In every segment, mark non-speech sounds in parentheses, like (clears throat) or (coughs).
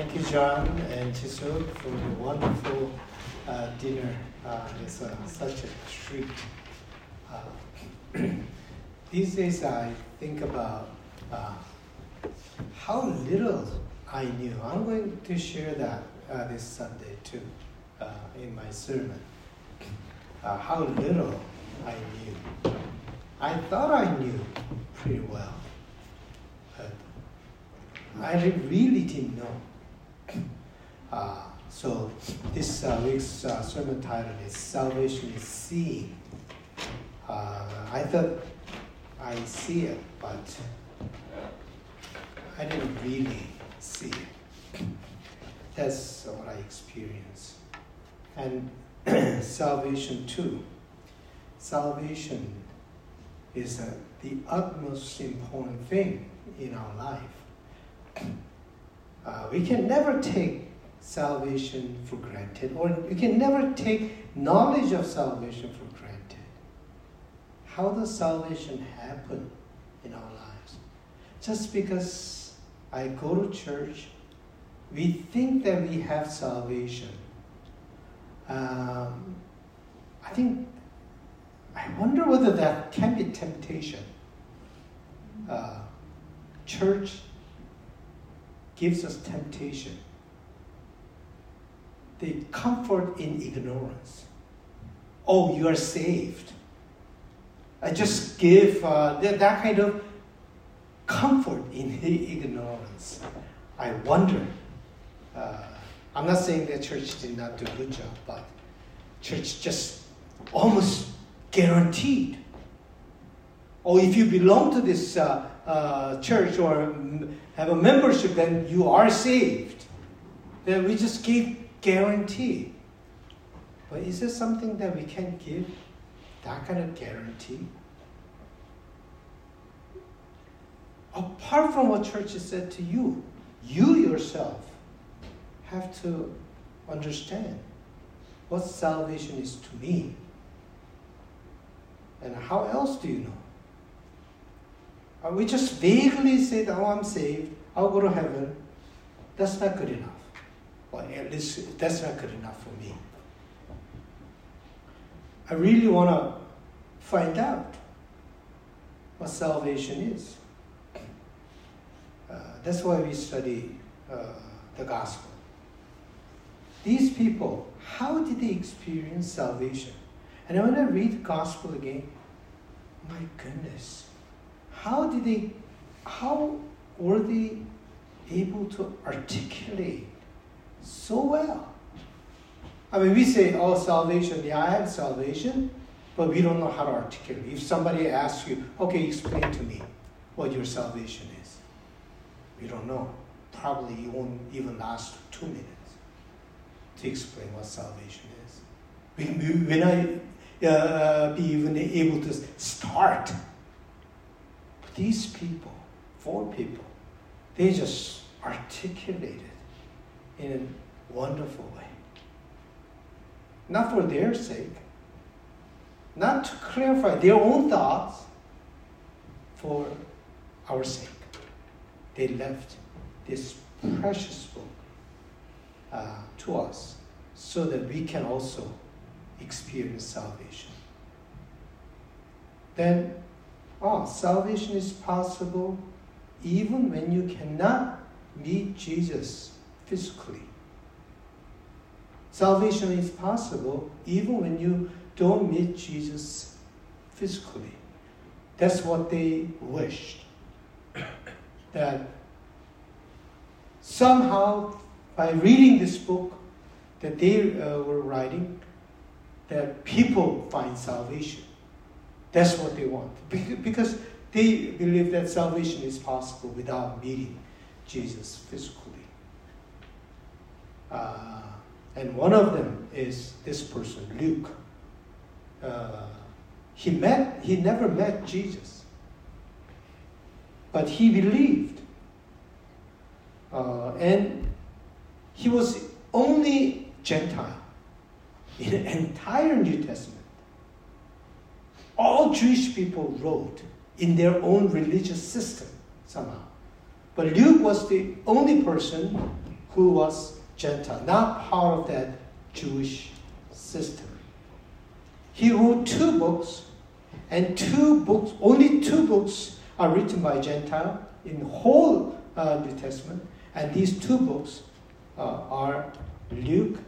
Thank you, John and Chisuk, for the wonderful uh, dinner. Uh, it's uh, such a treat. Uh, (clears throat) these days, I think about uh, how little I knew. I'm going to share that uh, this Sunday too in my sermon. how little I knew. I thought I knew pretty well, but I really didn't know. Uh, so this uh, week's uh, sermon title is Salvation is Seeing. Uh, I thought I see it, but I didn't really see it. That's what I experienced. And (clears throat) salvation too. Salvation is uh, the utmost important thing in our life. Uh, we can never take salvation for granted, or you can never take knowledge of salvation for granted. How does salvation happen in our lives? Just because I go to church, we think that we have salvation. Um, I think, I wonder whether that can be temptation. Uh, church gives us temptation the comfort in ignorance. Oh, you are saved. I just give uh, that, that kind of comfort in ignorance. I wonder. Uh, I'm not saying that church did not do a good job, but church just almost guaranteed. Or if you belong to this uh, uh, church or have a membership, then you are saved. Then we just gave guarantee. But is there something that we can give that kind of guarantee? Apart from what church has said to you, you yourself have to understand what salvation is to me. And how else do you know? Are we just vaguely say, oh, I'm saved, I'll go to heaven? That's not good enough. Well, at least that's not good enough for me. I really want to find out what salvation is. Uh, that's why we study uh, the gospel. These people, how did they experience salvation? And when I read the gospel again, my goodness, how did they, how were they able to articulate so well. I mean, we say, oh, salvation, yeah, I have salvation, but we don't know how to articulate. If somebody asks you, okay, explain to me what your salvation is, we don't know. Probably you won't even last two minutes to explain what salvation is. We, we, not uh, be even able to start. These people, four people, they just articulated in a wonderful way. Not for their sake, not to clarify their own thoughts, for our sake. They left this precious book uh, to us so that we can also experience salvation. Then, oh, salvation is possible even when you cannot meet Jesus physically. Salvation is possible even when you don't meet Jesus physically. That's what they wished. (coughs) That somehow, by reading this book that they uh, were writing, that people find salvation. That's what they want. Because they believe that salvation is possible without meeting Jesus physically. Uh, and one of them is this person, Luke. Uh, he met, he never met Jesus, but he believed. Uh, and he was only Gentile in the entire New Testament. All Jewish people wrote in their own religious system somehow. But Luke was the only person who was Gentile, not part of that Jewish system. He wrote two books, and two books, only two books are written by Gentile in the whole uh, New Testament, and these two books uh, are Luke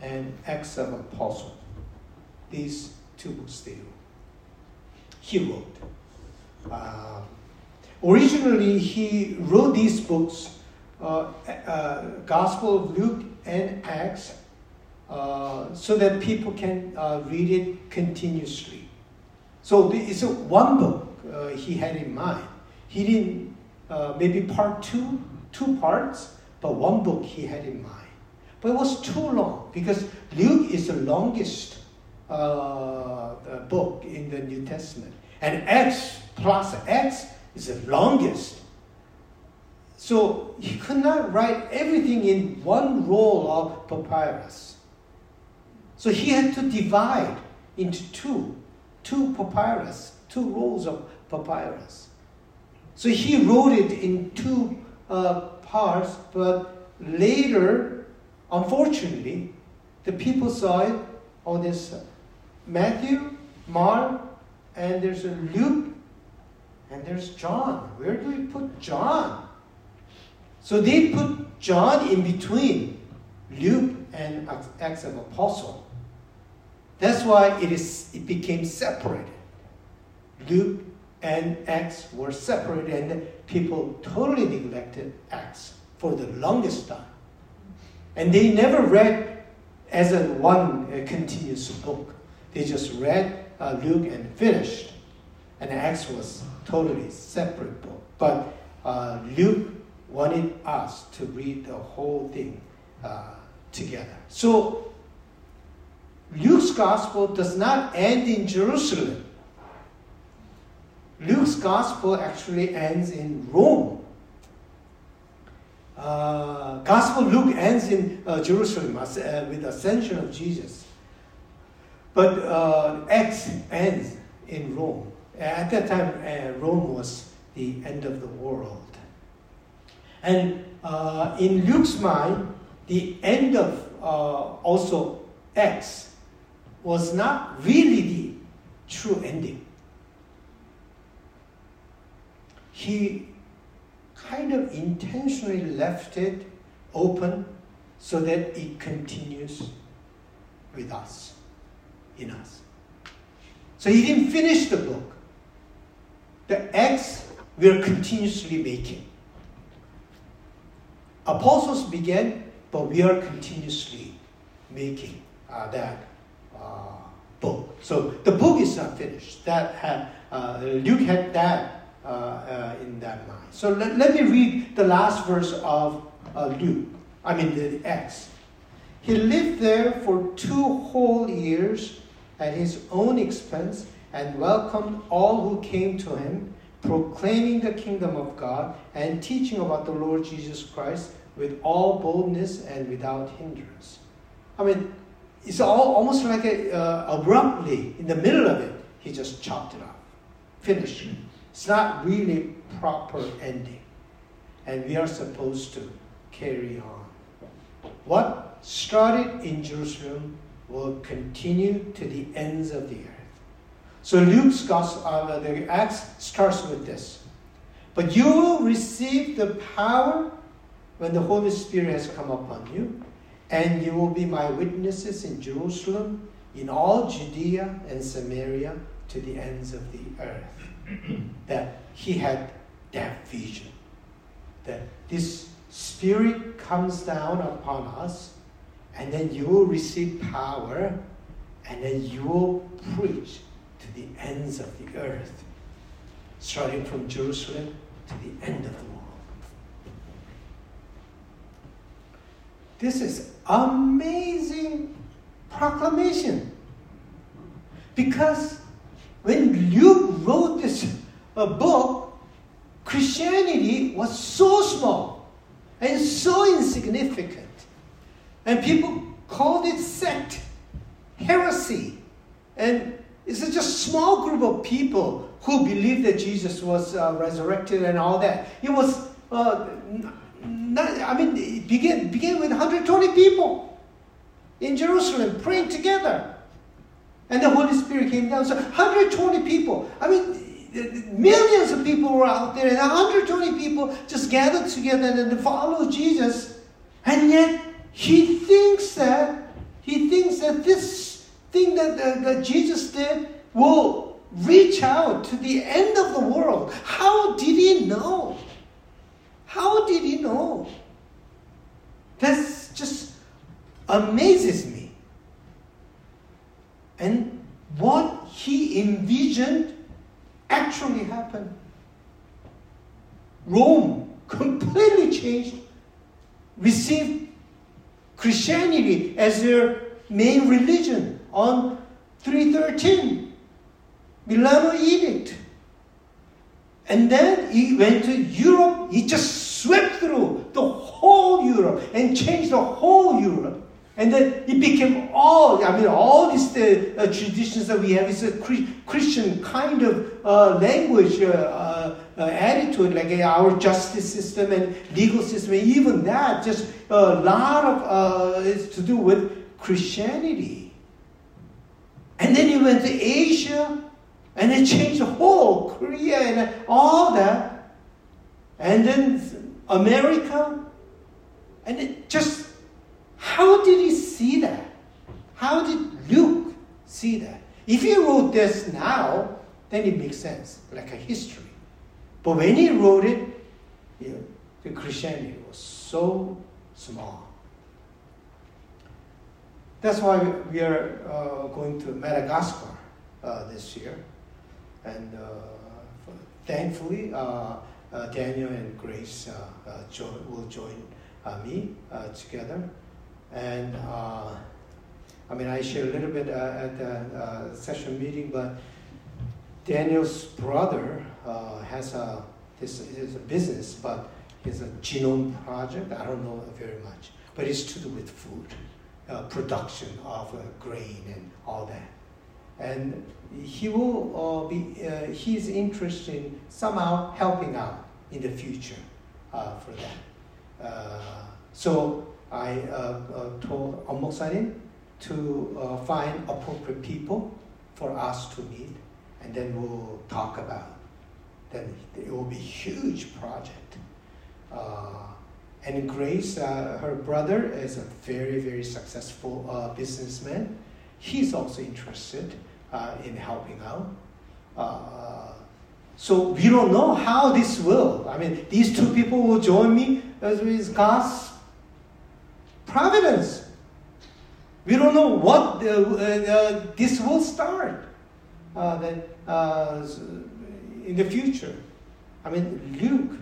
and Acts of Apostle. These two books they wrote. He wrote. Uh, originally, he wrote these books, uh, uh, Gospel of Luke and Acts, uh, so that people can uh, read it continuously. So it's one book he had in mind. He didn't maybe part two, two parts, but one book he had in mind. But it was too long because Luke is the longest uh, book in the New Testament. And Acts plus Acts is the longest. So he could not write everything in one roll of papyrus. So he had to divide into two, two papyrus, two rolls of papyrus. So he wrote it in two uh, parts, but later, unfortunately, the people saw it on this Matthew, Mark, and there's a Luke, and there's John. Where do we put John? So they put John in between Luke and Acts of Apostle. That's why it is it became separated. Luke and Acts were separated, and people totally neglected Acts for the longest time. And they never read as a one continuous book. They just read uh, Luke and finished. And Acts was totally separate book. But uh, Luke wanted us to read the whole thing uh, together. So Luke's gospel does not end in Jerusalem. Luke's gospel actually ends in Rome. Uh, gospel Luke ends in uh, Jerusalem uh, with the ascension of Jesus. But uh, Acts ends in Rome. At that time, uh, Rome was the end of the world. And uh, in Luke's mind, the end of uh, also Acts was not really the true ending. He kind of intentionally left it open so that it continues with us in us. So he didn't finish the book. The Acts we're continuously making. Apostles began, but we are continuously making uh, that uh, book. So the book is not finished. That had, uh, Luke had that uh, uh, in that mind. So let, let me read the last verse of uh, Luke. I mean the Acts. He lived there for two whole years at his own expense and welcomed all who came to him, proclaiming the kingdom of God and teaching about the Lord Jesus Christ with all boldness and without hindrance. I mean, it's all almost like a, uh, abruptly in the middle of it, he just chopped it off, finished. It's not really proper ending, and we are supposed to carry on. What started in Jerusalem will continue to the ends of the earth. So Luke's gospel, uh, the Acts starts with this. But you will receive the power when the Holy Spirit has come upon you, and you will be my witnesses in Jerusalem, in all Judea and Samaria, to the ends of the earth. (clears throat) that he had that vision. That this Spirit comes down upon us and then you will receive power, and then you will preach to the ends of the earth, starting from Jerusalem to the end of the world. This is amazing proclamation. Because when Luke wrote this uh, book, Christianity was so small and so insignificant. And people called it sect, heresy. And it's just a small group of people who believed that Jesus was uh, resurrected and all that. It was uh, not, I mean, it began, began with 120 people in Jerusalem praying together. And the Holy Spirit came down. So 120 people. I mean, millions of people were out there, and 120 people just gathered together and followed Jesus. And yet, he thinks that he thinks that this thing that, that, that Jesus did will reach out to the end of the world. How did he know? How did he know? That just amazes me. And what he envisioned actually happened. Rome completely changed, received Christianity as their main religion on 313, Milano Edict. And then he went to Europe, he just swept through the whole Europe and changed the whole Europe. And then it became all, I mean, all these uh, uh, traditions that we have is a Christian kind of uh, language uh, uh, uh, attitude, like our justice system and legal system, and even that, just a lot of is to do with Christianity. And then he went to Asia, and it changed the whole Korea and all that. And then America, and it just how did he see that? How did Luke see that? If he wrote this now, then it makes sense, like a history. But when he wrote it, you know, the Christianity was so small. That's why we are uh, going to Madagascar uh, this year. And uh, thankfully, uh, uh, Daniel and Grace uh, jo- will join me together. And uh, I mean, I shared a little bit uh, at the uh, session meeting, but Daniel's brother uh, has a this is a business, but it's a genome project. I don't know very much, but it's to do with food, uh, production of grain and all that. And he will be he's interested in somehow helping out in the future for that. so I uh, uh, told Omoksanin to uh, find appropriate people for us to meet, and then we'll talk about. Then it will be a huge project. Uh, and Grace, uh, her brother, is a very, very successful uh, businessman. He's also interested in helping out. so we don't know how this will. I mean, these two people will join me as with God's providence. We don't know what uh, uh, this will start uh, uh, in the future. I mean, Luke,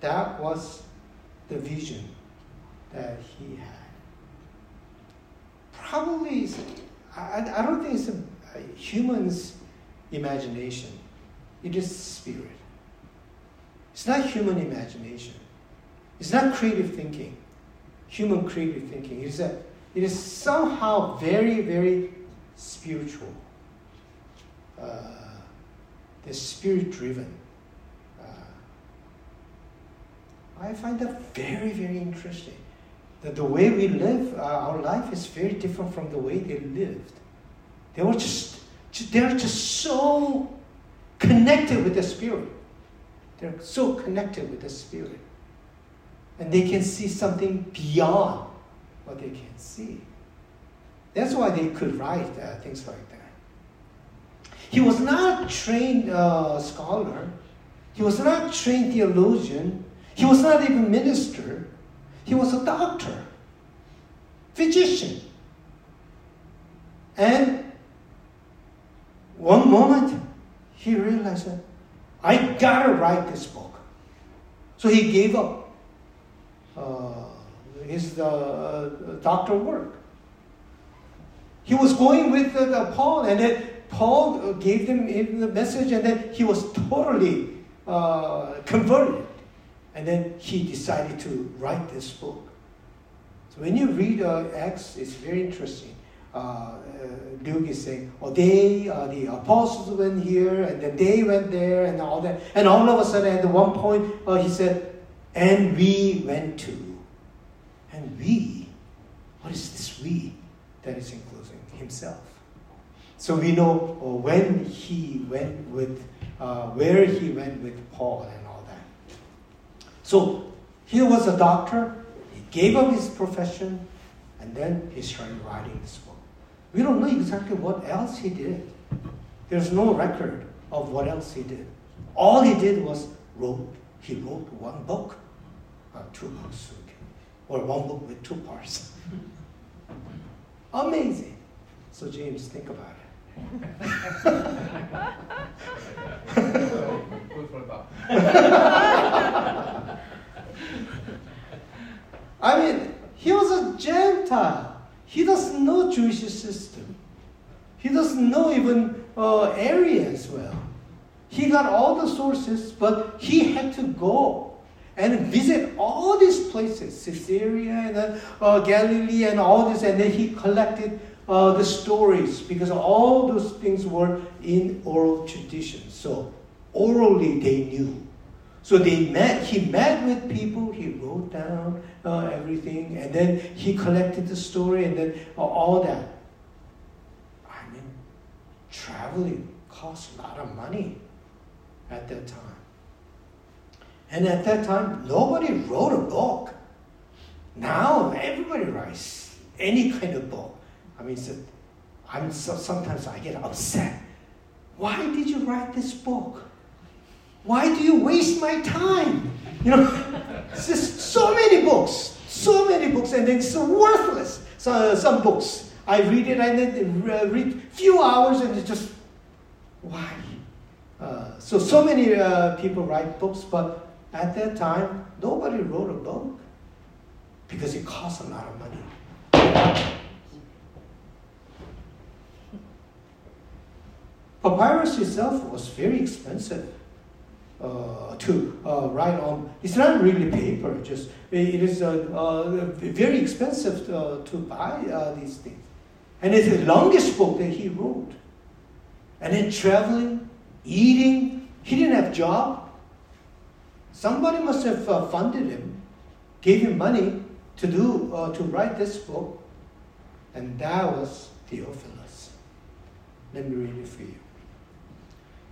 that was the vision that he had. Probably, I, I don't think it's a, a human's imagination. It is spirit. It's not human imagination. It's not creative thinking human creative thinking. It is, a, it is somehow very, very spiritual. Uh, the spirit driven. Uh, I find that very, very interesting. That the way we live, uh, our life is very different from the way they lived. They were just, they're just so connected with the spirit. They're so connected with the spirit and they can see something beyond what they can see. That's why they could write uh, things like that. He was not a trained uh, scholar. He was not a trained theologian. He was not even minister. He was a doctor, physician. And one moment, he realized that I gotta write this book. So he gave up his uh, doctor work. He was going with Paul, and then Paul gave him the message, and then he was totally uh, converted. And then he decided to write this book. So when you read uh, Acts, it's very interesting. Uh, uh, Luke is saying, oh, they, uh, the apostles went here, and then they went there, and all that. And all of a sudden, at one point, he said, and we went to. And we, what is this we that is including himself? So we know uh, when he went with, uh, where he went with Paul and all that. So here was a doctor, he gave up his profession, and then he started writing this book. We don't know exactly what else he did. There's no record of what else he did. All he did was wrote, he wrote one book, uh, two books, or one book with two parts. (laughs) Amazing. So James, think about it. (laughs) I mean, he was a Gentile. He doesn't know Jewish system. He doesn't know even uh, area as well. He got all the sources, but he had to go and visit all these places, Caesarea and uh, Galilee and all this, and then he collected uh, the stories because all those things were in oral tradition. So orally they knew. So they met. He met with people. He wrote down uh, everything, and then he collected the story, and then uh, all that. I mean, traveling costs a lot of money at that time. And at that time, nobody wrote a book. Now everybody writes any kind of book. I mean, so I'm so, sometimes I get upset. Why did you write this book? Why do you waste my time? You know, (laughs) just so many books, so many books, and it's so worthless. So, some books I read it and then read few hours and it's just why? Uh, so so many uh, people write books, but at that time nobody wrote a book because it costs a lot of money. Papyrus itself was very expensive uh, to uh, write on. It's not really paper, just it is uh, uh very expensive uh, to buy uh, these things. And it's the longest book that he wrote. And then traveling, eating, he didn't have job. Somebody must have uh, funded him, gave him money to do uh, to write this book, and that was Theophilus. Let me read it for you.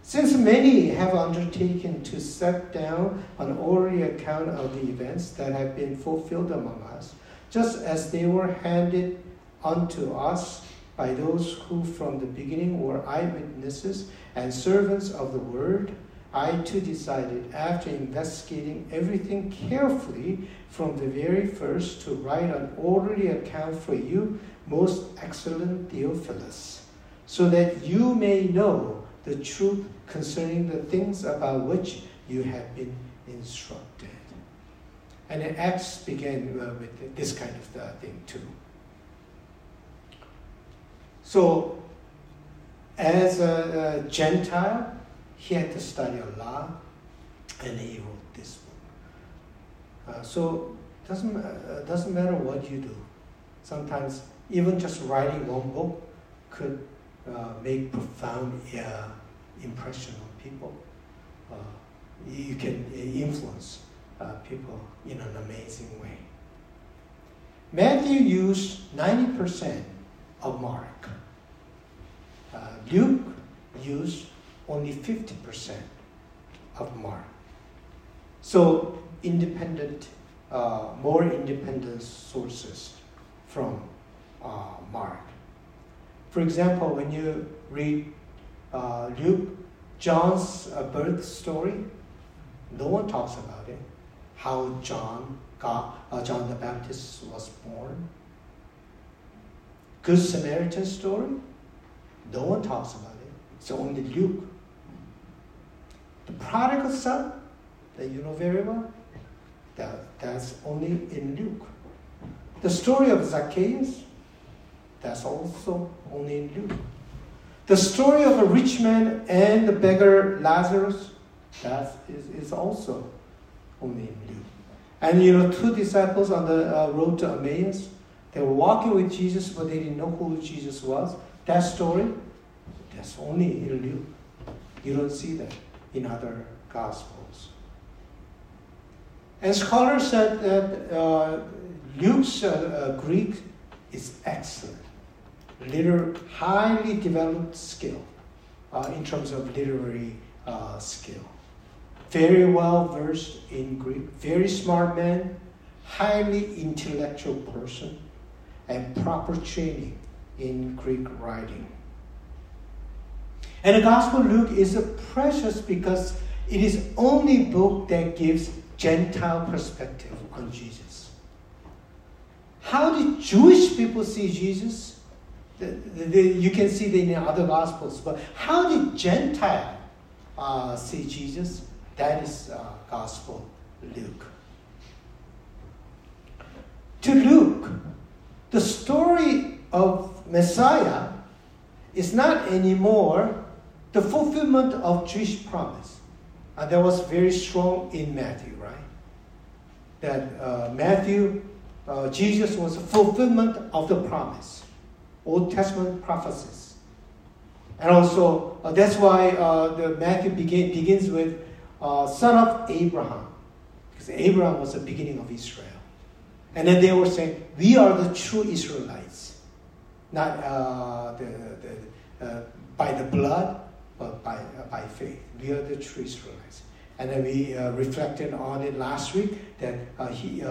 Since many have undertaken to set down an oral account of the events that have been fulfilled among us, just as they were handed unto us by those who from the beginning were eyewitnesses and servants of the word, I too decided, after investigating everything carefully from the very first, to write an orderly account for you, most excellent Theophilus, so that you may know the truth concerning the things about which you have been instructed. And Acts began uh, with this kind of uh, thing too. So, as a, Gentile, he had to study a and he wrote this book. Uh, so, doesn't uh, doesn't matter what you do. Sometimes even just writing one book could uh, make profound uh, impression on people. Uh, you can influence uh, people in an amazing way. Matthew used 90% of Mark. Luke used only 50% of Mark. So independent, uh, more independent sources from uh, Mark. For example, when you read uh, Luke, John's uh, birth story, no one talks about it. How John got, uh, John the Baptist was born. Good Samaritan story, no one talks about it. It's only Luke. The prodigal son, that you know very well, that, that's only in Luke. The story of Zacchaeus, that's also only in Luke. The story of a rich man and the beggar Lazarus, that is, is also only in Luke. And you know, two disciples on the uh, road to Emmaus, they were walking with Jesus, but they didn't know who Jesus was. That story, that's only in Luke. You don't see that in other Gospels. And scholars said that uh, Luke's uh, uh, Greek is excellent, liter- highly developed skill uh, in terms of literary uh, skill. Very well versed in Greek, very smart man, highly intellectual person, and proper training in Greek writing. And the Gospel Luke is precious because it is only book that gives Gentile perspective on Jesus. How did Jewish people see Jesus? The, the, the, you can see that in other Gospels, but how did Gentile uh, see Jesus? That is uh, Gospel Luke. To Luke, the story of Messiah is not anymore the fulfillment of Jewish promise. And that was very strong in Matthew, right? That uh, Matthew, uh, Jesus was a fulfillment of the promise, Old Testament prophecies. And also, uh, that's why uh, the Matthew begin, begins with uh, son of Abraham, because Abraham was the beginning of Israel. And then they were saying, we are the true Israelites, not uh, the, the, uh, by the blood, but by, uh, by faith. We are the true Israelites. And then we uh, reflected on it last week that uh, he,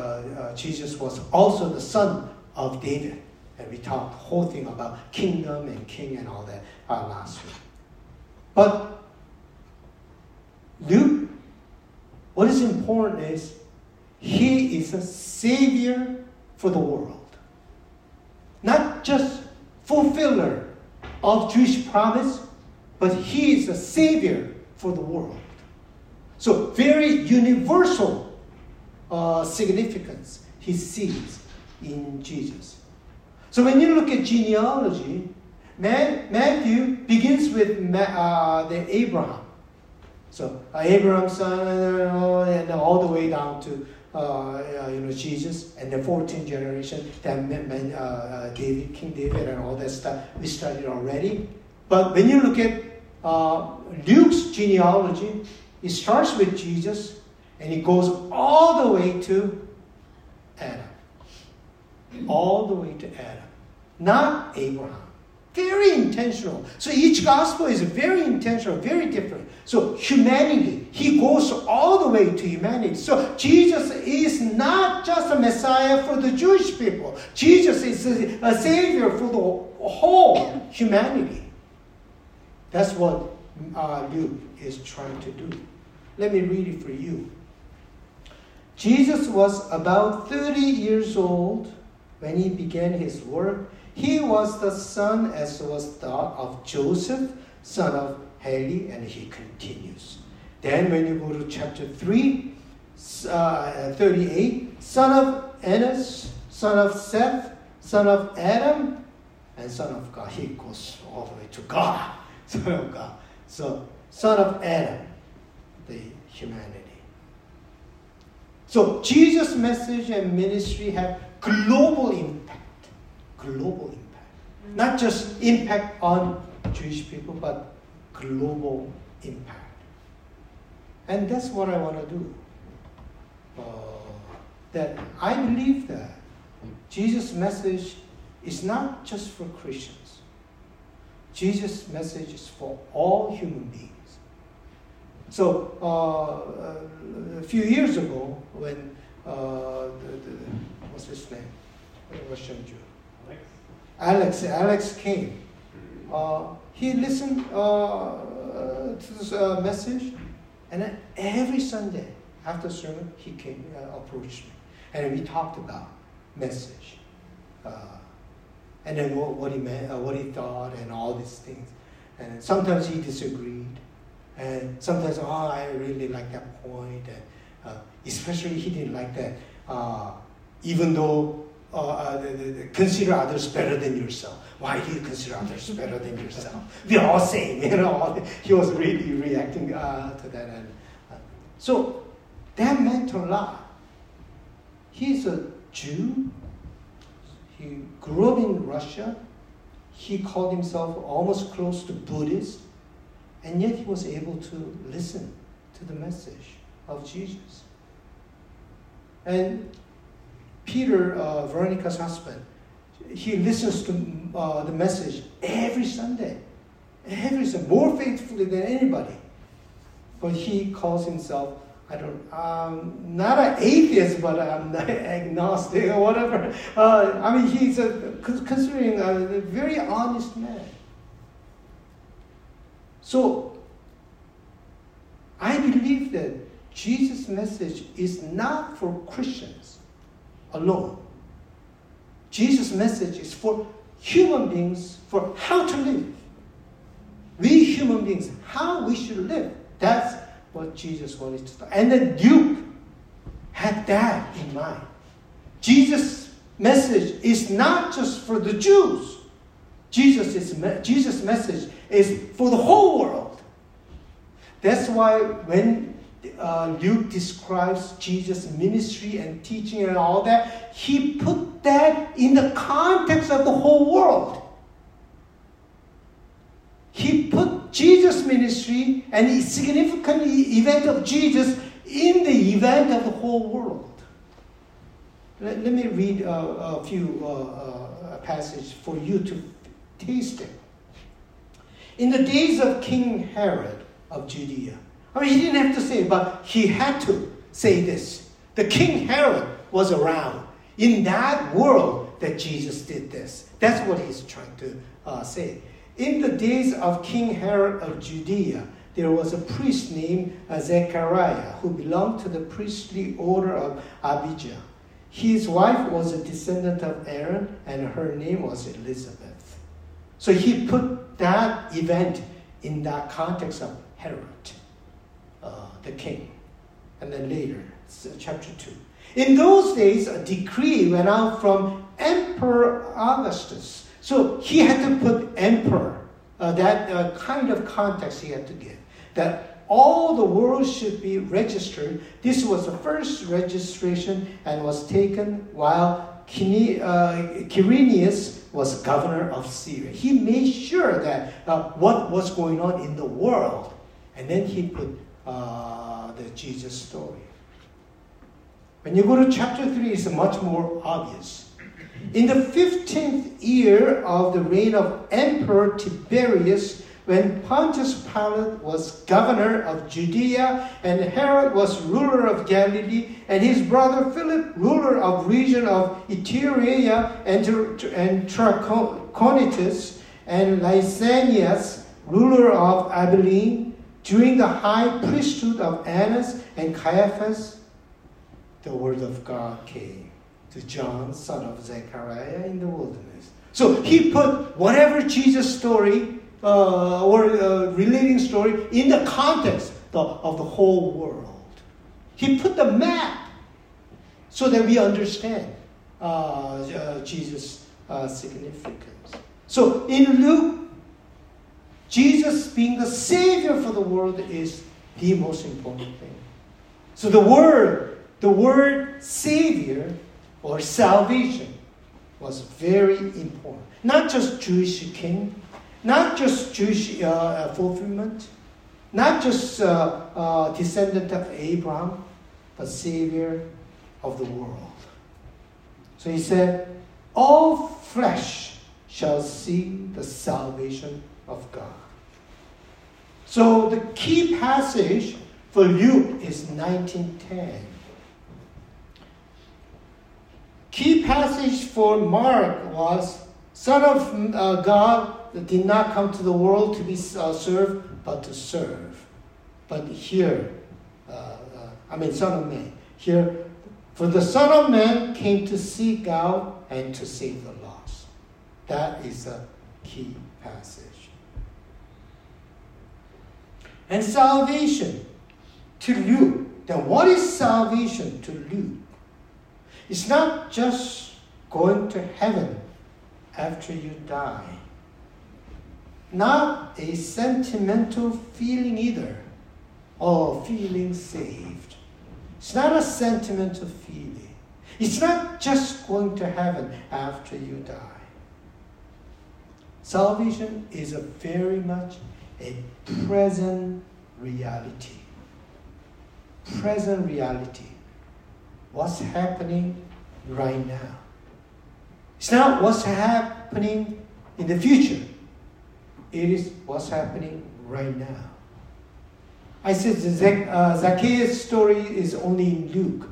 Jesus was also the son of David. And we talked the whole thing about kingdom and king and all that last week. But Luke, what is important is he is a savior for the world. Not just fulfiller of Jewish promise, but he is a savior for the world. So very universal uh, significance he sees in Jesus. So when you look at genealogy, Matthew begins with uh, the Abraham. So uh, Abraham's son, and all the way down to uh, you know Jesus, and the 14th generation, then uh, uh, David, King David, and all that stuff we studied already. But when you look at uh, Luke's genealogy, it starts with Jesus, and it goes all the way to Adam, all the way to Adam, not Abraham. Very intentional. So each gospel is very intentional, very different. So humanity, he goes all the way to humanity. So Jesus is not just a Messiah for the Jewish people. Jesus is a, a savior for the whole humanity. That's what uh, Luke is trying to do. Let me read it for you. Jesus was about 30 years old when he began his work he was the son, as was thought, of Joseph, son of Heli, and he continues. Then when you go to chapter 3, uh, 38, son of Enos, son of Seth, son of Adam, and son of God. He goes all the way to God, son of God. So, son of Adam, the humanity. So, Jesus' message and ministry have global impact global impact. Not just impact on Jewish people, but global impact. And that's what I want to do. Uh, that I believe that Jesus' message is not just for Christians. Jesus' message is for all human beings. So uh, a few years ago, when uh, the, the, what's his name, Russian Jew, Alex, Alex came. Uh, he listened uh, to this uh, message, and then every Sunday after sermon, he came, uh, approached me, and we talked about message, uh, and then what, what he meant, uh, what he thought, and all these things. And sometimes he disagreed, and sometimes, oh, I really like that point. and especially he didn't like that, even though uh, uh consider others better than yourself. Why do you consider others better than yourself? We're all same, (laughs) you know. He was really reacting uh, to that. And, uh, so that meant a lot. He's a Jew. He grew up in Russia. He called himself almost close to Buddhist. And yet he was able to listen to the message of Jesus. And Peter, uh, Veronica's husband, he listens to uh, the message every Sunday. Every Sunday, more faithfully than anybody. But he calls himself, I don't, um, not an atheist, but I'm (laughs) agnostic or whatever. Uh, I mean, he's a, considering a very honest man. So, I believe that Jesus' message is not for Christians alone. Jesus' message is for human beings, for how to live. We human beings, how we should live. That's what Jesus wanted to do. And then Luke had that in mind. Jesus' message is not just for the Jews. Jesus' is, Jesus' message is for the whole world. That's why when uh, Luke describes Jesus' ministry and teaching and all that, he put that in the context of the whole world. He put Jesus' ministry and the significant event of Jesus in the event of the whole world. Let, let me read uh, a few uh, uh, passages for you to taste it. In the days of King Herod of Judea, I mean, he didn't have to say it, but he had to say this. The King Herod was around in that world that Jesus did this. That's what he's trying to uh, say. In the days of King Herod of Judea, there was a priest named Zechariah who belonged to the priestly order of Abijah. His wife was a descendant of Aaron, and her name was Elizabeth. So he put that event in that context of Herod uh, the king. And then later, uh, chapter 2. In those days, a decree went out from Emperor Augustus. So he had to put emperor, uh, that uh, kind of context he had to give. That all the world should be registered. This was the first registration and was taken while uh, Quirinius was governor of Syria. He made sure that uh, what was going on in the world, and then he put uh, the Jesus story. When you go to chapter 3, it's much more obvious. In the 15th year of the reign of Emperor Tiberius, when Pontius Pilate was governor of Judea, and Herod was ruler of Galilee, and his brother Philip, ruler of region of Iturea and, and Trachonitis, and Lysanias, ruler of Abilene, during the high priesthood of Annas and Caiaphas, the word of God came to John, son of Zechariah, in the wilderness. So he put whatever Jesus story uh, or uh, relating story in the context of, the whole world. He put the map so that we understand uh, uh Jesus' uh, significance. So in Luke Jesus being the Savior for the world is the most important thing. So the word, the word Savior or salvation was very important. Not just Jewish king, not just Jewish uh, uh fulfillment, not just uh, uh, descendant of Abraham, but Savior of the world. So he said, All flesh shall see the salvation of God. So the key passage for Luke is 1910. Key passage for Mark was Son of uh, God that did not come to the world to be uh, served, but to serve. But here, uh, uh, I mean, Son of Man, here, for the Son of Man came to seek out and to save the lost. That is a key passage. And salvation to you. Then what is salvation to you? It's not just going to heaven after you die. Not a sentimental feeling either. Oh, feeling saved. It's not a sentimental feeling. It's not just going to heaven after you die. Salvation is a very much a present reality. Present reality. What's happening right now. It's not what's happening in the future. It is what's happening right now. I said uh, Zacchaeus story is only in Luke.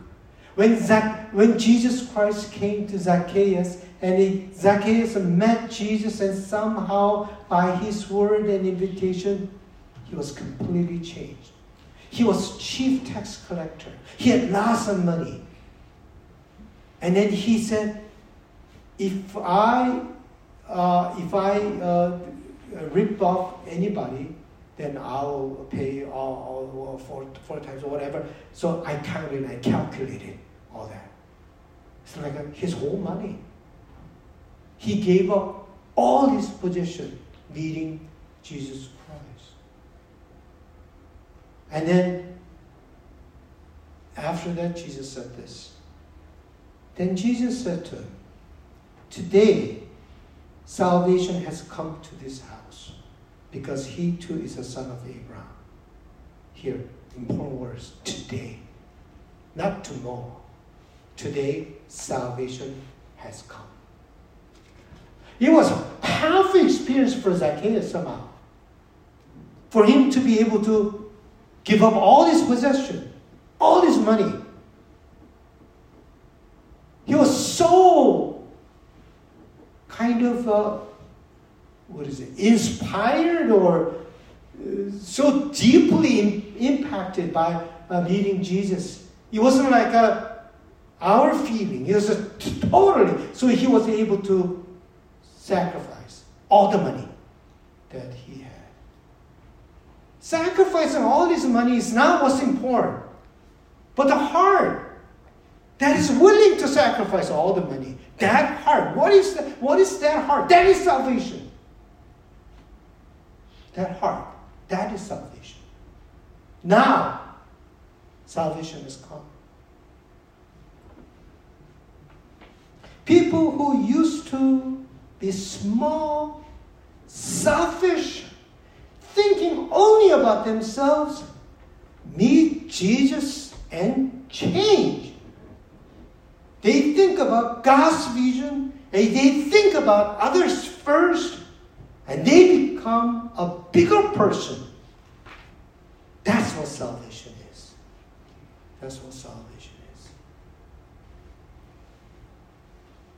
When, Zac- when Jesus Christ came to Zacchaeus and he, Zacchaeus met Jesus and somehow by his word and invitation, he was completely changed. He was chief tax collector. He had lots of money. And then he said, if I, uh, if I uh, rip off anybody, then I'll pay all, all four, four times or whatever. So I counted, I calculated all that. It's like his whole money. He gave up all his possession, meeting Jesus Christ. And then, after that, Jesus said this. Then Jesus said to him, Today, salvation has come to this house because he too is a son of Abraham. Here, important words today, not tomorrow. Today, salvation has come. It was a powerful experience for Zacchaeus somehow. For him to be able to give up all his possession, all his money. He was so kind of, uh, what is it, inspired or uh, so deeply in, impacted by uh, meeting Jesus. It wasn't like a, our feeling, it was totally, so he was able to sacrifice all the money that he had. Sacrificing all this money is not what's important, but the heart that is willing to sacrifice all the money. That heart, what is that? What is that heart? That is salvation. That heart, that is salvation. Now, salvation has come. People who used to be small, selfish, thinking only about themselves, meet Jesus and change. They think about God's vision, they, they think about others first, and they become a bigger person. That's what salvation is. That's what salvation is.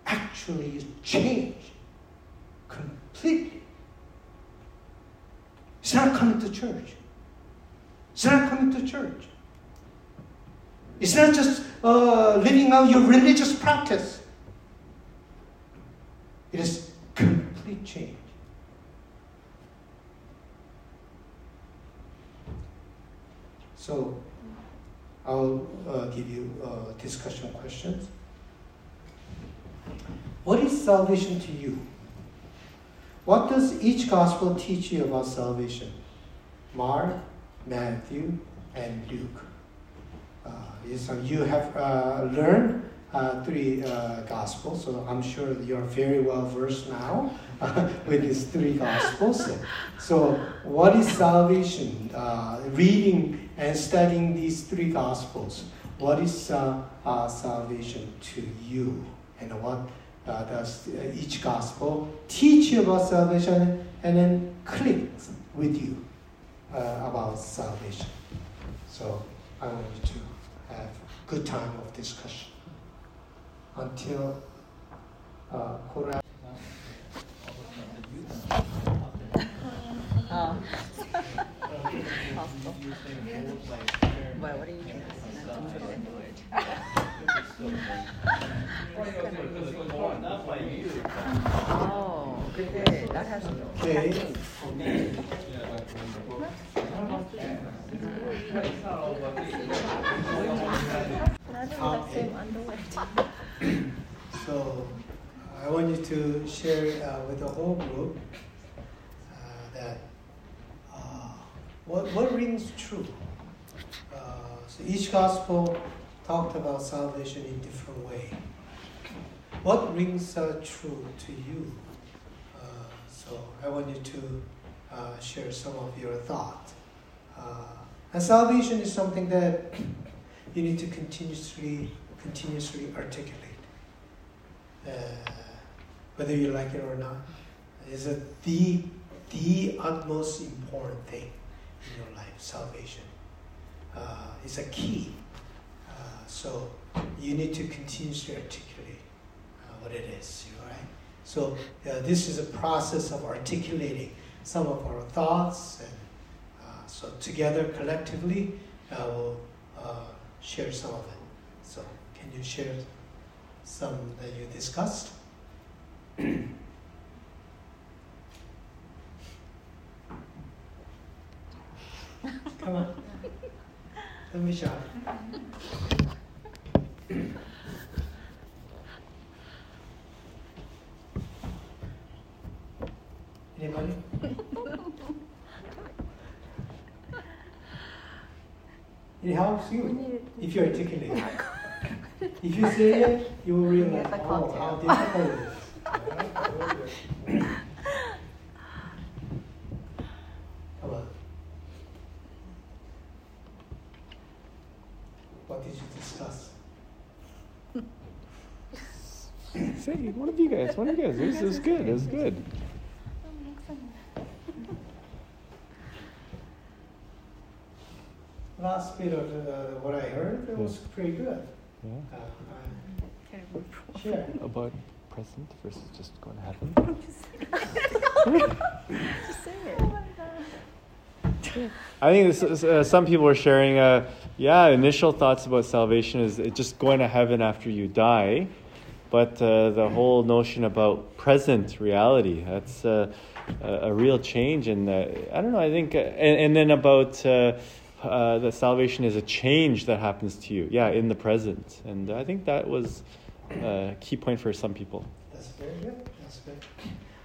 Actually, is change completely. It's not coming to church. It's not coming to church. It's not just uh, living out your religious practice. It is complete change. So, I'll uh, give you uh, discussion questions. What is salvation to you? What does each gospel teach you about salvation? Mark, Matthew, and Luke. Uh, so you have uh, learned uh, three uh, gospels, so I'm sure you're very well versed now (laughs) with these three gospels. So, what is salvation? Uh, reading and studying these three gospels, what is uh, salvation to you, and what uh, does each gospel teach you about salvation and then click with you uh, about salvation. So I want you to have a good time of discussion until uh, Koran. Oh. what are you doing? Oh, good. That has. Okay. So, I want you to share uh, with the whole group uh, that uh, what, what rings true. Uh, so each gospel talked about salvation in different way. What rings uh, true to you? Uh, so I want you to share some of your thoughts. Uh, and salvation is something that you need to continuously continuously articulate. Uh, whether you like it or not, is a, the, the utmost important thing in your life, salvation. Uh, it's a key. Uh, so you need to continuously articulate uh, what it is, right? So uh, this is a process of articulating some of our thoughts, and so together collectively, I we'll uh, share some of it. So can you share some that you discussed? (coughs) Come on. Let me be shy. (coughs) Anybody? (laughs) it helps you if you articulate. (laughs) if you say it, you will realize oh, how difficult it is. (coughs) Come on. What did you discuss? Say, one of you guys, one of you guys. This is good. This is good. Last bit of uh, what I heard, it was pretty good. Yeah. Uh, sure. (laughs) About present versus just going to heaven. (laughs) just say it. (laughs) Oh I think this is, uh, some people are sharing, uh, yeah, initial thoughts about salvation is just going to heaven after you die. But uh, the whole notion about present reality, that's uh, a, a, real change. And uh, I don't know, I think, uh, and, and, then about uh, that salvation is a change that happens to you, yeah, in the present. And I think that was a key point for some people. That's very good. That's good.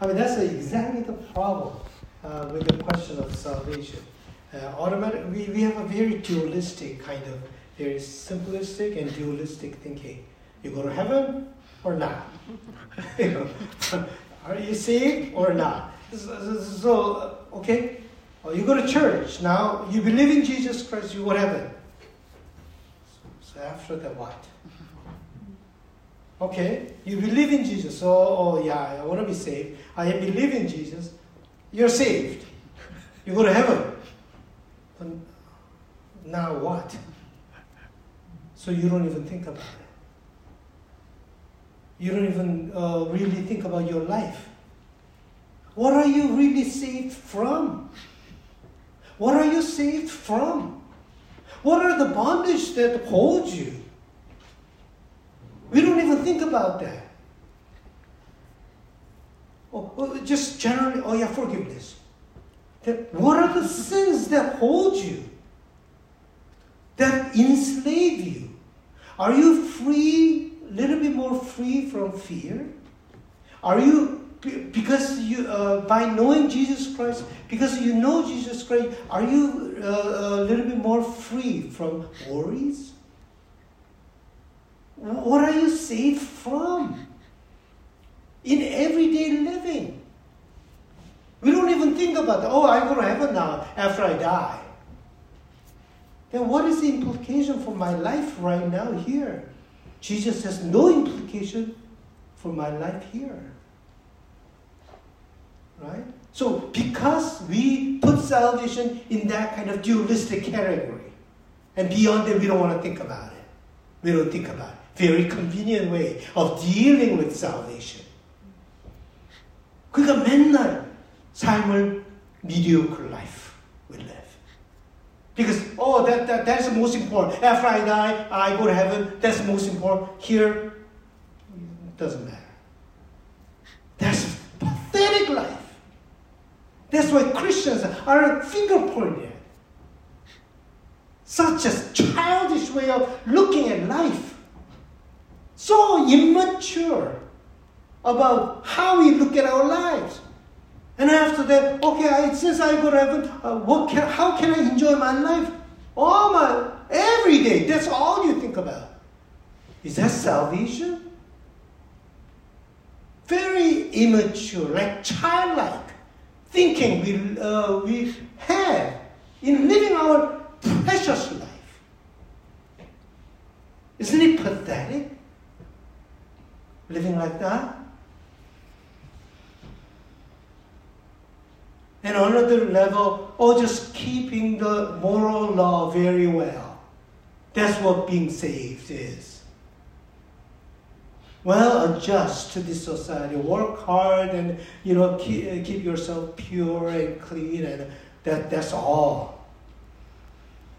I mean, that's exactly the problem uh, with the question of salvation. Uh, automatic, we, we have a very dualistic kind of, very simplistic and dualistic thinking. You go to heaven or not? (laughs) you know, (laughs) are you saved or not? So, so okay, or you go to church. Now you believe in Jesus Christ, you will heaven. So, so after that, what? Okay, you believe in Jesus. Oh, oh yeah, I want to be saved. I believe in Jesus. You're saved. You go to heaven. But now what? So you don't even think about it. You don't even uh, really think about your life. What are you really saved from? What are you saved from? What are the bondage that hold you? We don't even think about that. Oh, oh, just generally, oh yeah, forgiveness. What are the sins that hold you? That enslave you? Are you free, a little bit more free from fear? Are you because you uh, by knowing Jesus Christ, because you know Jesus Christ, are you uh, a little bit more free from worries? What are you saved from? In everyday living. We don't even think about, oh, I go to heaven now after I die. Then what is the implication for my life right now here? Jesus has no implication for my life here. Right? So, because we put salvation in that kind of dualistic category, and beyond that, we don't want to think about it. We don't think about it. Very convenient way of dealing with salvation. 그러니까 맨날 삶을 mediocre life we live. Because, oh, that, that, that's the most important. After I die, I go to heaven. That's the most important. Here, it doesn't matter. That's why Christians are finger pointed. Such a childish way of looking at life. So immature about how we look at our lives. And after that, okay, I, since I go to heaven, uh, what can, how can I enjoy my life? All my, every day, that's all you think about. Is that salvation? Very immature, like childlike thinking we, uh, we have in living our precious life. Isn't it pathetic living like that? And on another level, or just keeping the moral law very well. That's what being saved is. Well, adjust to this society. Work hard and you know keep, keep yourself pure and clean, and that, that's all.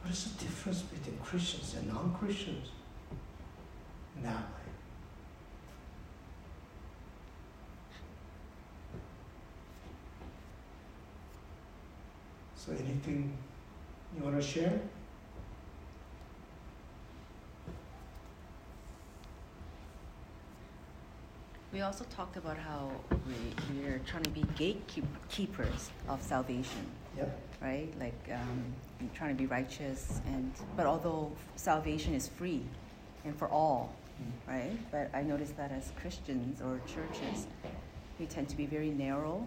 What is the difference between Christians and non-Christians? In that way. So, anything you want to share? We also talked about how we, we're trying to be gatekeepers of salvation. Yep. Right? Like um, trying to be righteous, and but although salvation is free and for all, mm. right? But I noticed that as Christians or churches, we tend to be very narrow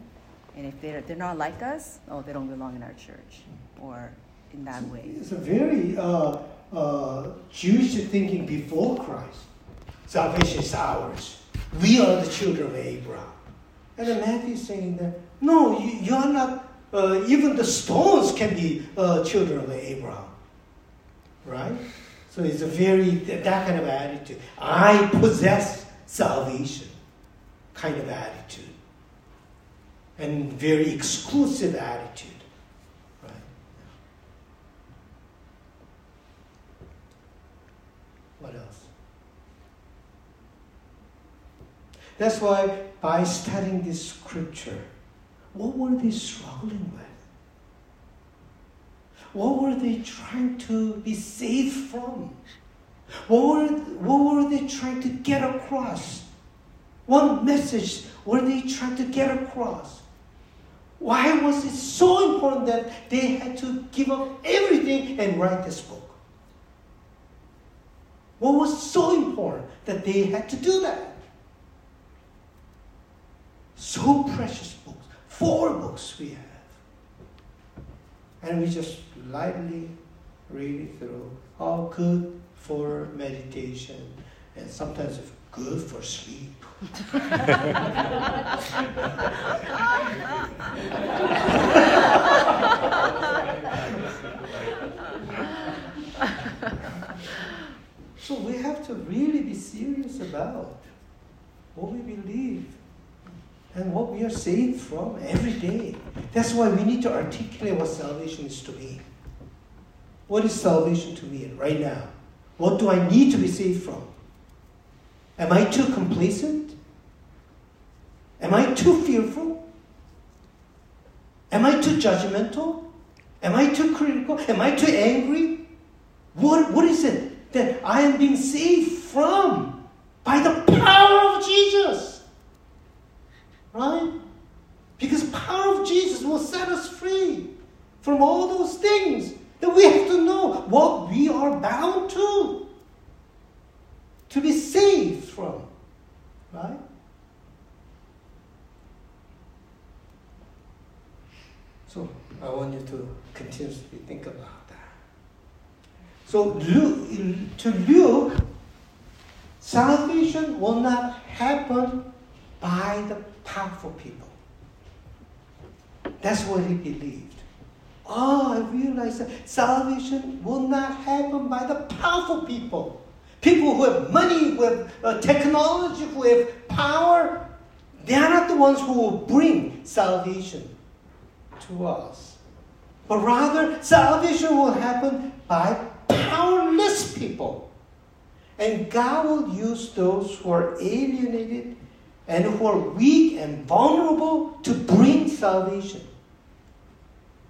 and if they're, they're not like us, oh, they don't belong in our church or in that way. It's a very uh, uh, Jewish thinking before Christ. Salvation is ours. We are the children of Abraham. And then Matthew is saying that, no, you, you are not, uh, even the stones can be uh, children of Abraham. Right? So it's a very, that kind of attitude. I possess salvation kind of attitude and very exclusive attitude. Right? What else? That's why by studying this scripture, what were they struggling with? What were they trying to be saved from? What were, what were they trying to get across? What message were they trying to get across? Why was it so important that they had to give up everything and write this book? What was so important that they had to do that? So precious books, four books we have. And we just lightly read it through. All good for meditation and sometimes good for sleep. (laughs) so we have to really be serious about what we believe and what we are saved from every day. That's why we need to articulate what salvation is to me. What is salvation to me right now? What do I need to be saved from? Am I too complacent? Am I too fearful? Am I too judgmental? Am I too critical? Am I too angry? What, what is it that I am being saved from by the power of Jesus? Right? Because power of Jesus will set us free from all those things that we have to know what we are bound to to be saved from. Right? So I want you to continuously think about that. So to Luke, salvation will not happen by the powerful people. That's what he believed. Oh, I realized that salvation will not happen by the powerful people. People who have money, who have uh, technology, who have power, they are not the ones who will bring salvation to us. But rather, salvation will happen by powerless people. And God will use those who are alienated and who are weak and vulnerable to bring salvation.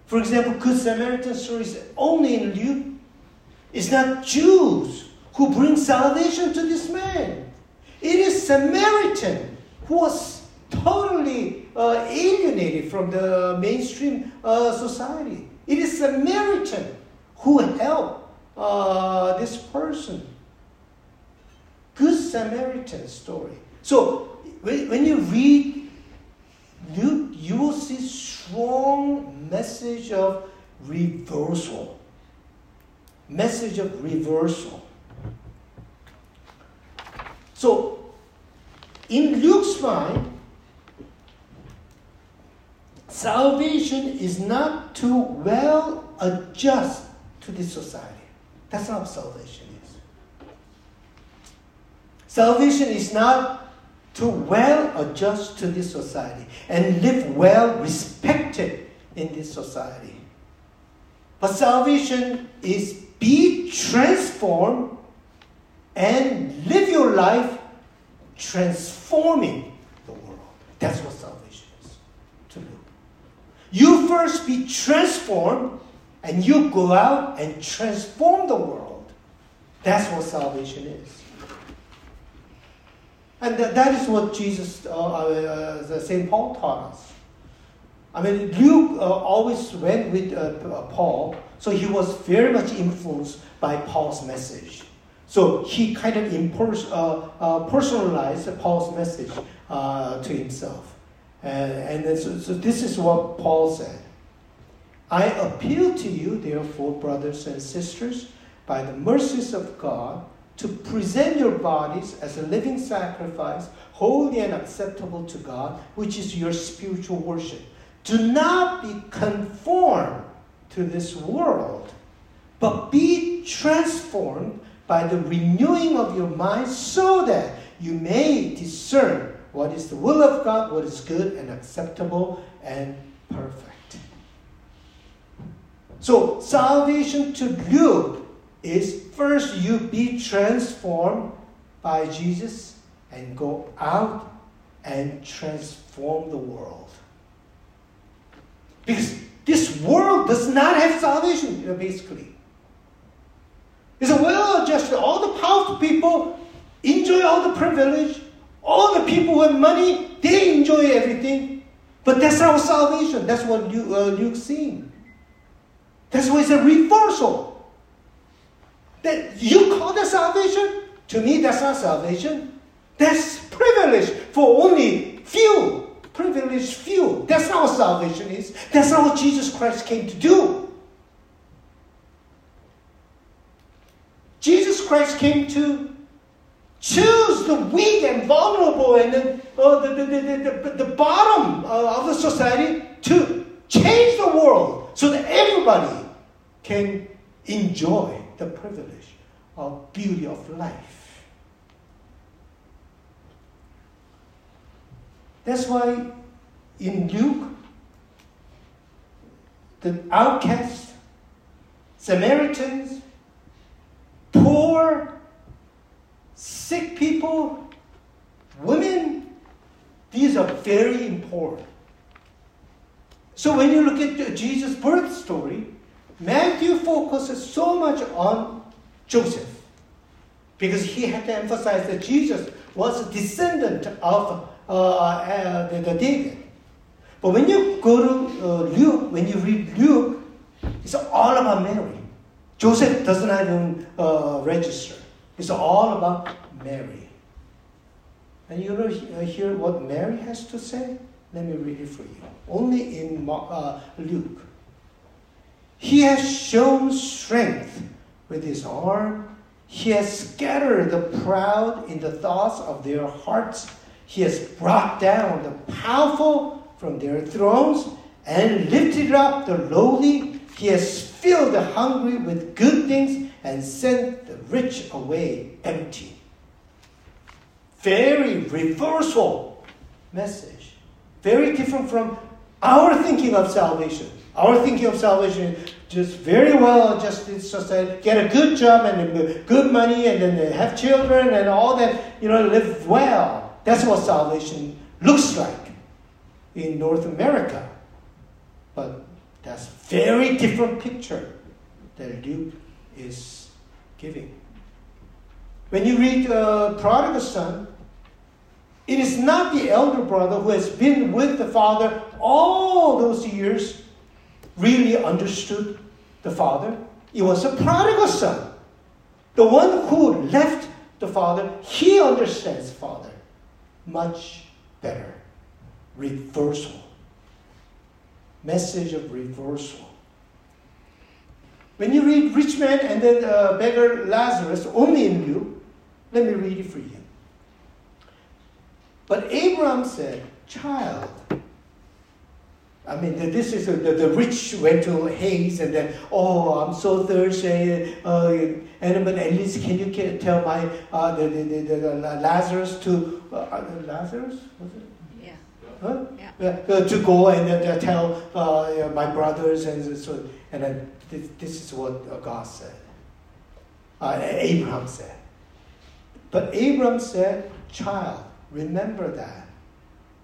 For example, Good Samaritan story is only in Luke. It's not Jews who bring salvation to this man. It is Samaritan who was totally uh, alienated from the mainstream uh, society. It is Samaritan who helped uh, this person. Good Samaritan story. So when, when you read Luke, you will see strong message of reversal. Message of reversal. So, in Luke's mind, salvation is not to well adjust to this society. That's not what salvation is. Salvation is not to well adjust to this society and live well respected in this society. But salvation is be transformed and live your life transforming the world. That's what salvation is to do. You first be transformed and you go out and transform the world. That's what salvation is. And that, that is what Jesus, uh, uh, St. Paul taught us. I mean, Luke uh, always went with uh, uh, Paul, so he was very much influenced by Paul's message. So he kind of impers- uh, personalized Paul's message to himself. And, and so, so this is what Paul said. I appeal to you, therefore, brothers and sisters, by the mercies of God, to present your bodies as a living sacrifice, holy and acceptable to God, which is your spiritual worship. Do not be conformed to this world, but be transformed by the renewing of your mind so that you may discern what is the will of God, what is good and acceptable and perfect. So, salvation to Luke is first you be transformed by Jesus and go out and transform the world. Because this world does not have salvation, basically. It's a well adjusted, all the powerful people enjoy all the privilege, all the people with money, they enjoy everything. But that's our salvation. That's what Luke, uh, Luke's seeing. That's why it's a reversal. That you call that salvation? To me, that's not salvation. That's privilege for only few. Privileged few. That's not what salvation is. That's not what Jesus Christ came to do. Jesus Christ came to choose the weak and vulnerable and the, uh, the, the, the, the, the bottom uh, of the society to change the world so that everybody can enjoy the privilege of beauty of life. That's why in Luke, the outcasts, Samaritans, poor, sick people, women, these are very important. So when you look at Jesus' birth story, Matthew focuses so much on Joseph because he had to emphasize that Jesus was a descendant of uh, uh, the, the, David. But when you go to uh, Luke, when you read Luke, it's all about Mary. Joseph does not even uh, register. It's all about Mary. And you know, uh, hear what Mary has to say? Let me read it for you. Only in uh, Luke. He has shown strength with his arm. He has scattered the proud in the thoughts of their hearts. He has brought down the powerful from their thrones and lifted up the lowly. He has filled the hungry with good things and sent the rich away empty. Very reversal message. Very different from our thinking of salvation. Our thinking of salvation just very well just it's just get a good job and good money and then have children and all that, you know, live well. That's what salvation looks like in North America. But that's a very different picture that Luke is giving. When you read uh, Prodigal Son, it is not the elder brother who has been with the father all those years really understood the father. It was a prodigal son. The one who left the father, he understands father much better. Reversal. Message of reversal. When you read rich man and then uh, beggar Lazarus only in Luke, let me read it for you. But Abraham said, Child. I mean, this is the, the rich went to Hades and then, oh, I'm so thirsty. Uh, and but at least can you tell my uh, the, the, the, the Lazarus to uh, uh, Lazarus was it? Yeah. Huh? Yeah. Uh, to go and uh, tell uh, my brothers and so and then this, this is what God said. Abraham said. But Abraham said, Child, remember that.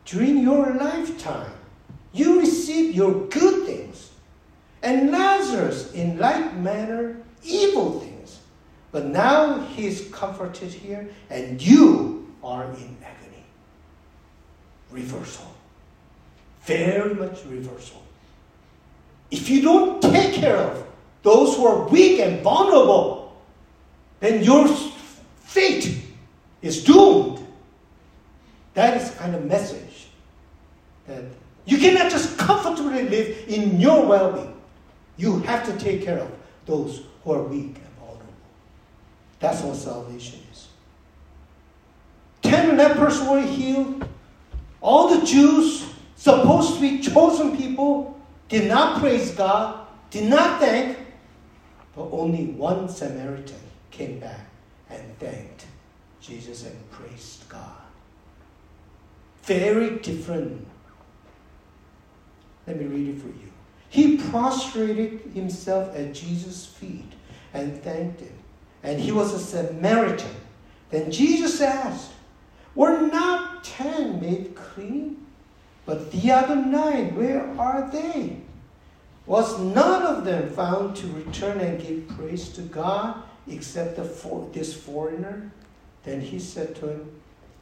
During your lifetime, you receive your good things, and Lazarus, in like manner, evil things. But now he is comforted here, and you are in agony. Reversal. Very much reversal. If you don't take care of those who are weak and vulnerable, then your fate is doomed. That is kind of message that you cannot just comfortably live in your well being. You have to take care of those who are weak and vulnerable. That's what salvation is. Ten lepers were healed. All the Jews, supposed to be chosen people, did not praise God, did not thank, but only one Samaritan came back and thanked Jesus and praised God. Very different. Let me read it for you. He prostrated himself at Jesus' feet and thanked him. And he was a Samaritan. Then Jesus asked, Were not ten made clean? But the other nine, where are they? Was none of them found to return and give praise to God except for, this foreigner? Then he said to him,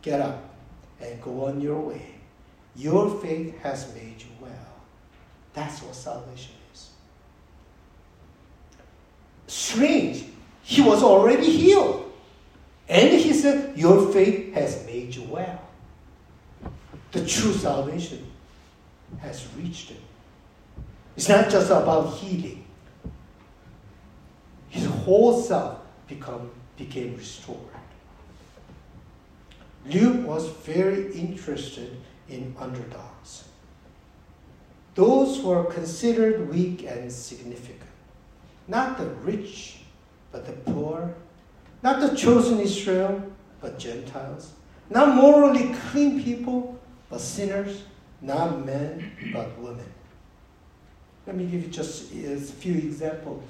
Get up and go on your way. Your faith has made you. That's what salvation is. Strange. He was already healed. And he said, Your faith has made you well. The true salvation has reached him. It's not just about healing. His whole self become, became restored. Luke was very interested in underdogs. Those who are considered weak and significant. Not the rich, but the poor. Not the chosen Israel, but Gentiles. Not morally clean people, but sinners. Not men, but women. Let me give you just a few examples.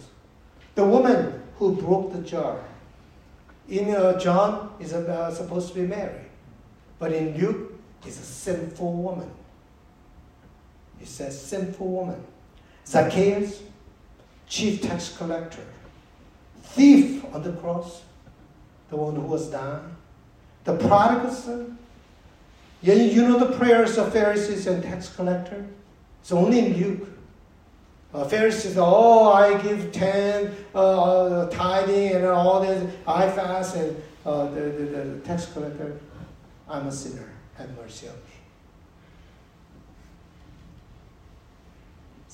The woman who broke the jar. In uh, John is about, supposed to be Mary, but in Luke is a sinful woman. It says sinful woman. Zacchaeus, chief tax collector, thief on the cross, the one who was dying, the prodigal son. You, you know the prayers of Pharisees and tax collector? It's only in Luke. Uh, Pharisees, oh, I give ten, uh, tithing, and all this. I fast, and uh, the, the, the tax collector, I'm a sinner. Have mercy on me.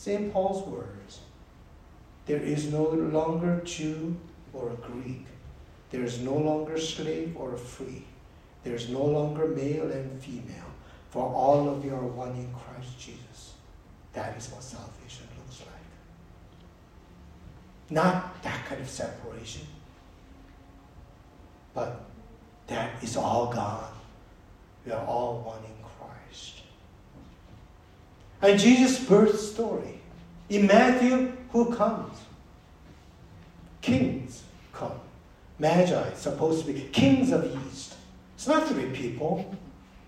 St. Paul's words there is no longer Jew or Greek. There is no longer slave or free. There is no longer male and female. For all of you are one in Christ Jesus. That is what salvation looks like. Not that kind of separation, but that is all gone. We are all one in Christ. And Jesus' birth story. In Matthew, who comes? Kings come. Magi, supposed to be kings of the east. It's not three people.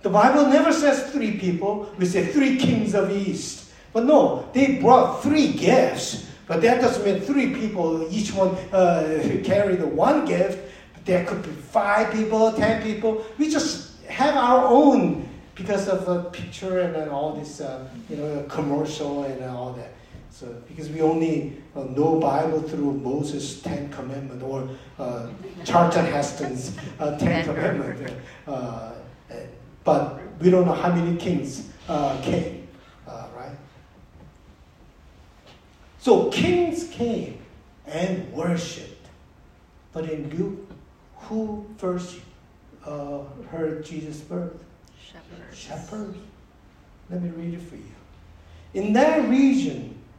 The Bible never says three people. We say three kings of the east. But no, they brought three gifts. But that doesn't mean three people, each one uh, (laughs) carried one gift. But there could be five people, ten people. We just have our own because of the picture and all this, uh, you know, commercial and all that. So because we only uh, know Bible through Moses' Ten Commandment or uh, Charlton Heston's uh, Ten Commandment, uh, but we don't know how many kings uh, came, uh, right? So kings came and worshipped, but in Luke, who first heard Jesus' birth? Shepherds. Shepherds. Let me read it for you. In that region,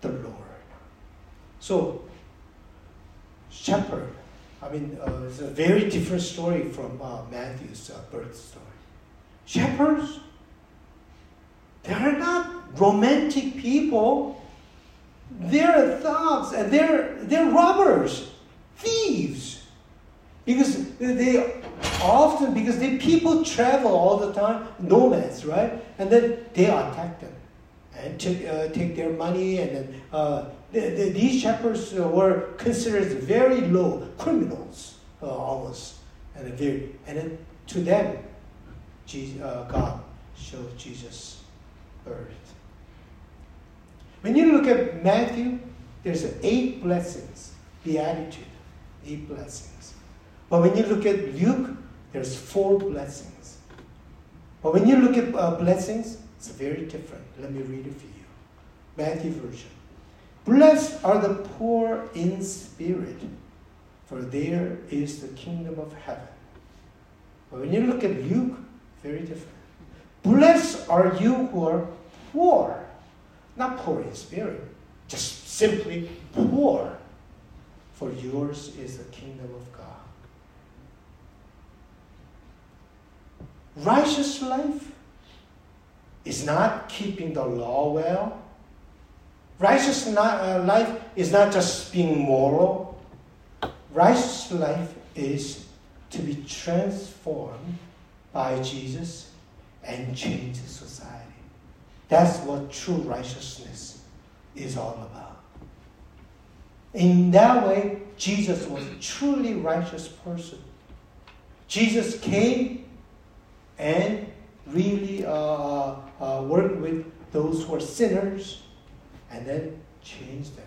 the Lord. So, shepherd, I mean, uh, it's a very different story from uh, Matthew's uh, birth story. Shepherds, they are not romantic people. They're thugs and they're, they're robbers, thieves. Because they often, because the people travel all the time, nomads, right? And then they attack them and take, uh, take their money. And then uh, the, the, these shepherds were considered very low criminals, uh, almost. And, very, and then to them, Jesus, uh, God showed Jesus' birth. When you look at Matthew, there's eight blessings, beatitude, eight blessings. But when you look at Luke, there's four blessings. But when you look at uh, blessings, it's very different. Let me read it for you. Matthew version. Blessed are the poor in spirit, for there is the kingdom of heaven. But when you look at Luke, very different. Blessed are you who are poor, not poor in spirit, just simply poor, for yours is the kingdom of God. Righteous life is not keeping the law well. Righteous uh, life is not just being moral. Righteous life is to be transformed by Jesus and change society. That's what true righteousness is all about. In that way, Jesus was a truly righteous person. Jesus came and really uh, uh, work with those who are sinners and then change them.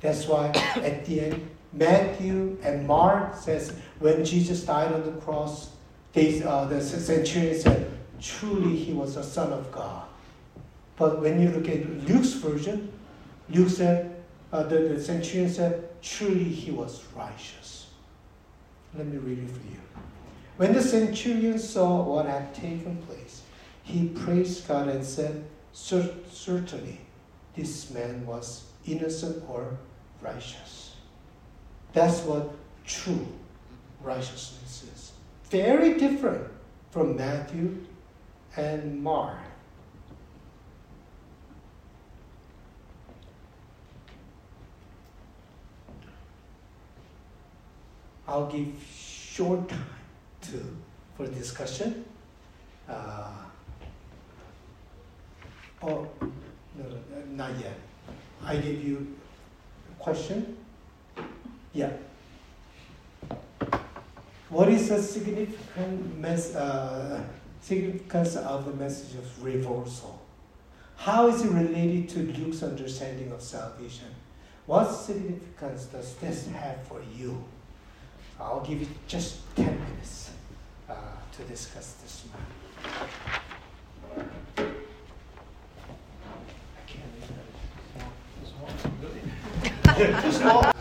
That's why at the end, Matthew and Mark says when Jesus died on the cross, they, uh, the centurion said, truly he was the Son of God. But when you look at Luke's version, Luke said, uh, the, the centurion said, truly he was righteous. Let me read it for you. When the centurion saw what had taken place, he praised God and said, Certainly, this man was innocent or righteous. That's what true righteousness is. Very different from Matthew and Mark. I'll give short time to for discussion. Uh, oh, no, not yet. I give you a question. Yeah. What is the significant mes- uh, significance of the message of reversal? How is it related to Luke's understanding of salvation? What significance does this have for you? I'll give you just 10 minutes uh, to discuss this matter. Uh,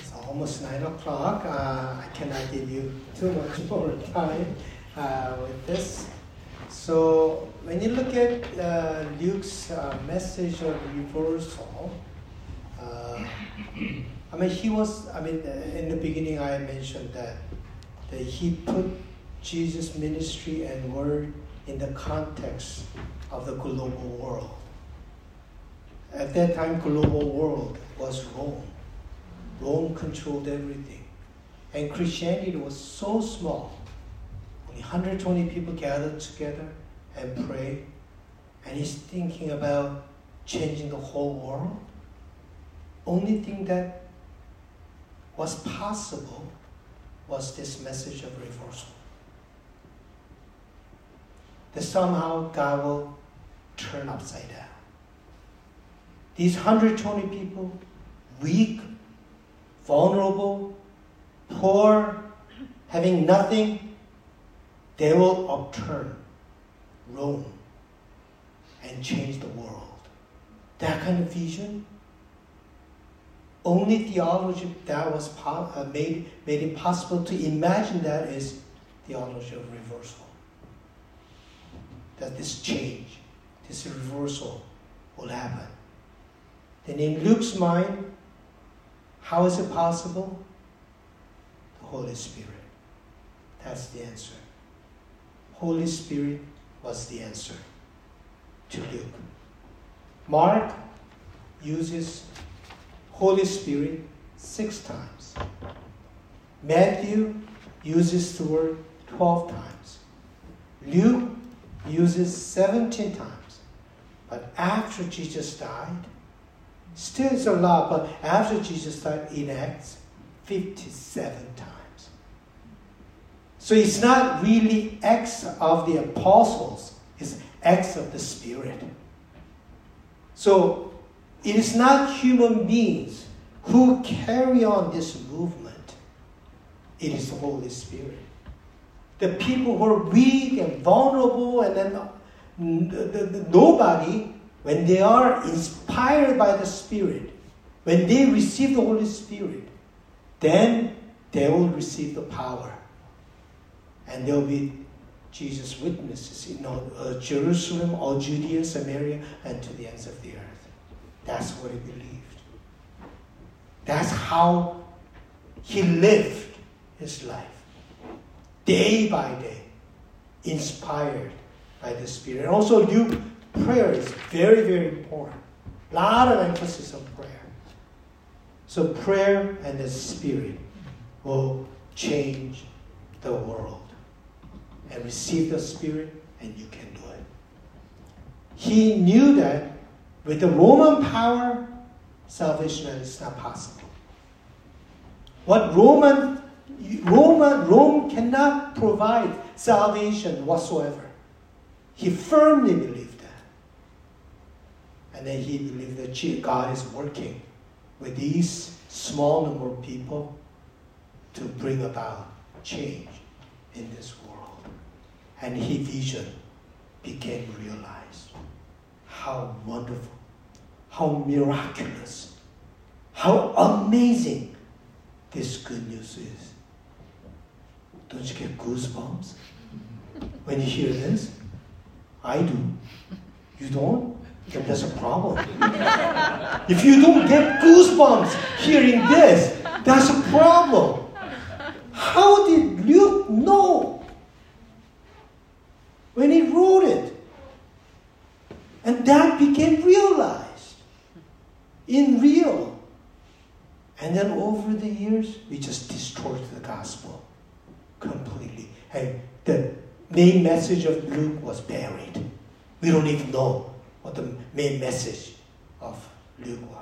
it's almost 9 o'clock. Uh, I cannot give you too much (laughs) more time uh, with this. So, when you look at uh, Luke's uh, message of reversal, (clears throat) I mean, he was, I mean, in the beginning I mentioned that, that he put Jesus' ministry and word in the context of the global world. At that time, global world was Rome. Rome controlled everything. And Christianity was so small. Only 120 people gathered together and pray. And he's thinking about changing the whole world. Only thing that was possible was this message of reversal. that somehow God will turn upside down. These 120 people, weak, vulnerable, poor, having nothing, they will upturn Rome and change the world. That kind of vision, only theology that was uh, made, made it possible to imagine that is theology of reversal. That this change, this reversal will happen. Then in Luke's mind, how is it possible? The Holy Spirit. That's the answer. Holy Spirit was the answer to Luke. Mark uses Holy Spirit six times. Matthew uses the word 12 times. Luke uses 17 times. But after Jesus died, still it's a lot, but after Jesus died in Acts, 57 times. So it's not really acts of the apostles, it's acts of the Spirit. So it is not human beings who carry on this movement, it is the Holy Spirit. The people who are weak and vulnerable, and then the, the, the, nobody, when they are inspired by the Spirit, when they receive the Holy Spirit, then they will receive the power. And they'll be Jesus' witnesses in all, uh, Jerusalem, all Judea, Samaria, and to the ends of the earth. That's what he believed. That's how he lived his life. Day by day, inspired by the Spirit. And also, Luke, prayer is very, very important. A lot of emphasis on prayer. So, prayer and the Spirit will change the world. And receive the Spirit, and you can do it. He knew that with the Roman power, salvation is not possible. What Roman, Roman Rome cannot provide salvation whatsoever. He firmly believed. And then he believed that God is working with these small number of people to bring about change in this world. And his vision became realized. How wonderful, how miraculous, how amazing this good news is. Don't you get goosebumps when you hear this? I do. You don't? Then there's a problem. if you don't get goosebumps hearing this, that's a problem. How did Luke know when he wrote it? And that became realized in real. And then over the years, we just distorted the gospel completely. And the main message of Luke was buried. We don't even know what the main message of Luke was.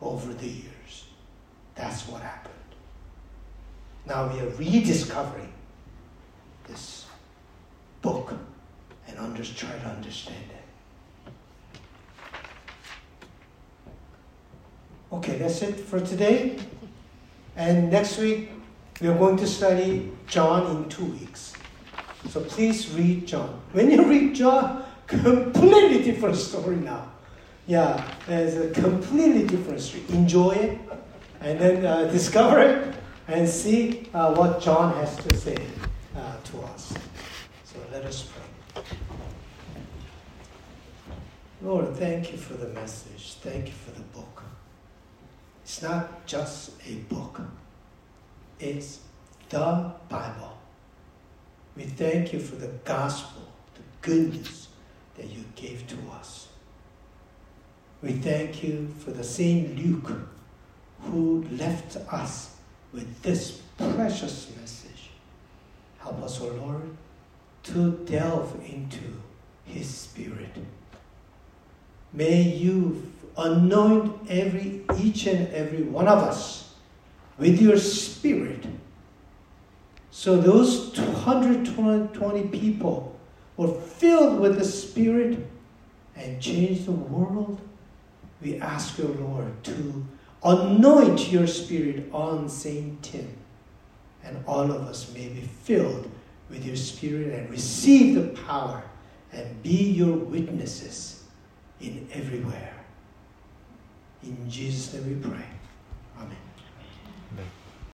Over the years, that's what happened. Now we are rediscovering this book and under, try to understand it. Okay, that's it for today. And next week, we are going to study John in two weeks. So please read John. When you read John, completely different story now. Yeah, it's a completely different story. Enjoy it, and then uh, discover it, and see uh, what John has to say uh, to us. So let us pray. Lord, thank you for the message. Thank you for the book. It's not just a book, it's the Bible. We thank you for the gospel, the goodness that you gave to us. We thank you for the same Luke who left us with this precious message. Help us, O oh Lord, to delve into his spirit. May you anoint every each and every one of us with your spirit So those 220 people were filled with the Spirit and changed the world. We ask you, Lord, to anoint your Spirit on St. Tim, and all of us may be filled with your Spirit and receive the power and be your witnesses in everywhere. In Jesus' name we pray.